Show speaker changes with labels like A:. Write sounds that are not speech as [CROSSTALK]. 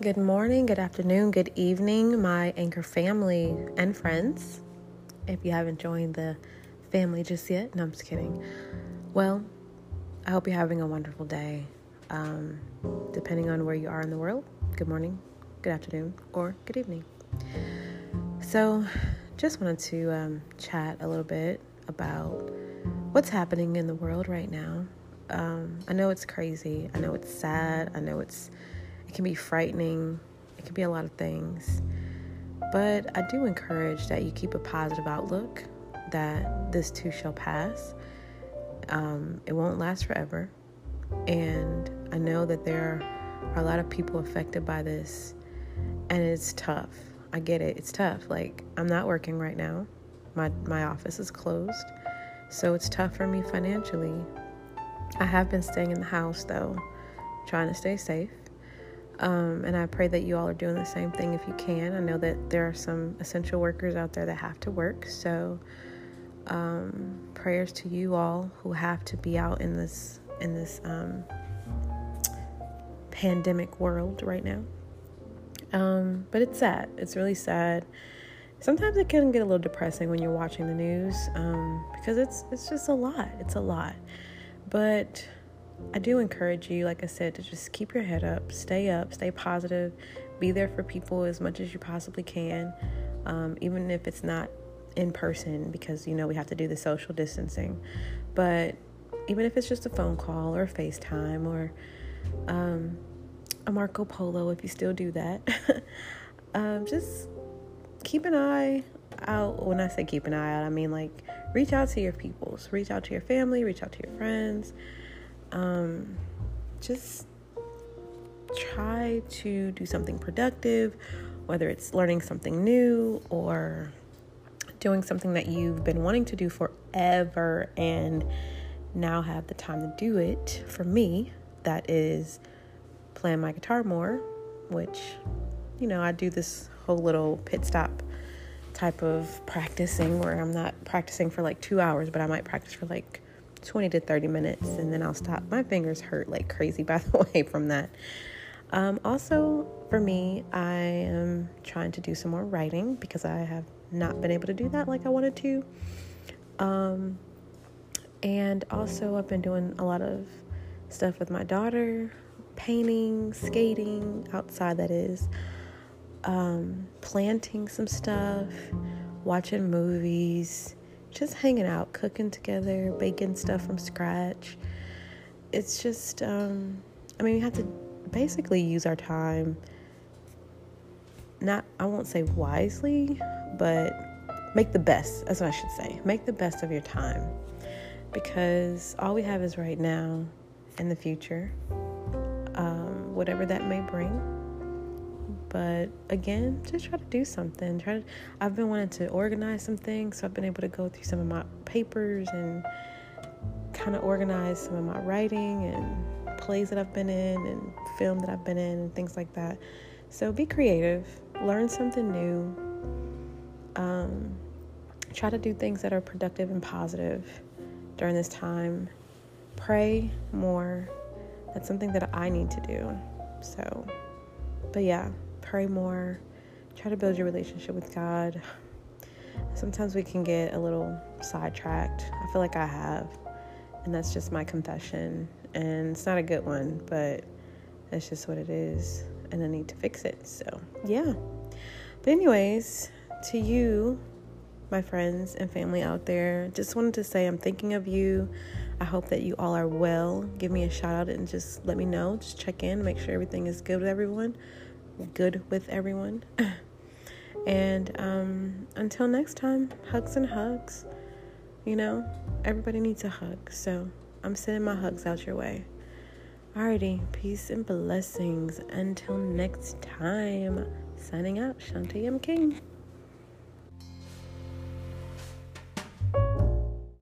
A: Good morning, good afternoon, good evening, my anchor family and friends. If you haven't joined the family just yet, no, I'm just kidding. Well, I hope you're having a wonderful day. Um, depending on where you are in the world, good morning, good afternoon, or good evening. So, just wanted to um, chat a little bit about what's happening in the world right now. Um, I know it's crazy. I know it's sad. I know it's it can be frightening. It can be a lot of things. But I do encourage that you keep a positive outlook that this too shall pass. Um, it won't last forever. And I know that there are a lot of people affected by this, and it's tough. I get it. It's tough. Like, I'm not working right now, my, my office is closed. So it's tough for me financially. I have been staying in the house though, trying to stay safe. Um, and I pray that you all are doing the same thing if you can. I know that there are some essential workers out there that have to work. So, um, prayers to you all who have to be out in this in this um, pandemic world right now. Um, but it's sad. It's really sad. Sometimes it can get a little depressing when you're watching the news um, because it's it's just a lot. It's a lot. But I do encourage you, like I said, to just keep your head up, stay up, stay positive, be there for people as much as you possibly can, um, even if it's not in person, because you know we have to do the social distancing. But even if it's just a phone call or FaceTime or um, a Marco Polo, if you still do that, [LAUGHS] um, just keep an eye out. When I say keep an eye out, I mean like reach out to your peoples, reach out to your family, reach out to your friends um, just try to do something productive, whether it's learning something new or doing something that you've been wanting to do forever and now have the time to do it. For me, that is playing my guitar more, which, you know, I do this whole little pit stop type of practicing where I'm not practicing for like two hours, but I might practice for like 20 to 30 minutes and then I'll stop. My fingers hurt like crazy, [LAUGHS] by the way, from that. Um, also, for me, I am trying to do some more writing because I have not been able to do that like I wanted to. Um, and also, I've been doing a lot of stuff with my daughter painting, skating, outside that is, um, planting some stuff, watching movies just hanging out, cooking together, baking stuff from scratch. It's just, um, I mean, we have to basically use our time, not, I won't say wisely, but make the best. That's what I should say. Make the best of your time because all we have is right now and the future, um, whatever that may bring. But again, just try to do something. Try to. I've been wanting to organize some things, so I've been able to go through some of my papers and kind of organize some of my writing and plays that I've been in and film that I've been in and things like that. So be creative, learn something new. Um, try to do things that are productive and positive during this time. Pray more. That's something that I need to do. So, but yeah, pray more, try to build your relationship with God. Sometimes we can get a little sidetracked. I feel like I have, and that's just my confession. And it's not a good one, but that's just what it is, and I need to fix it. So, yeah. But, anyways, to you, my friends and family out there, just wanted to say I'm thinking of you. I hope that you all are well. Give me a shout out and just let me know. Just check in, make sure everything is good with everyone good with everyone. [LAUGHS] and um, until next time, hugs and hugs. You know, everybody needs a hug. So I'm sending my hugs out your way. Alrighty, peace and blessings. Until next time, signing out, Shantae M. King.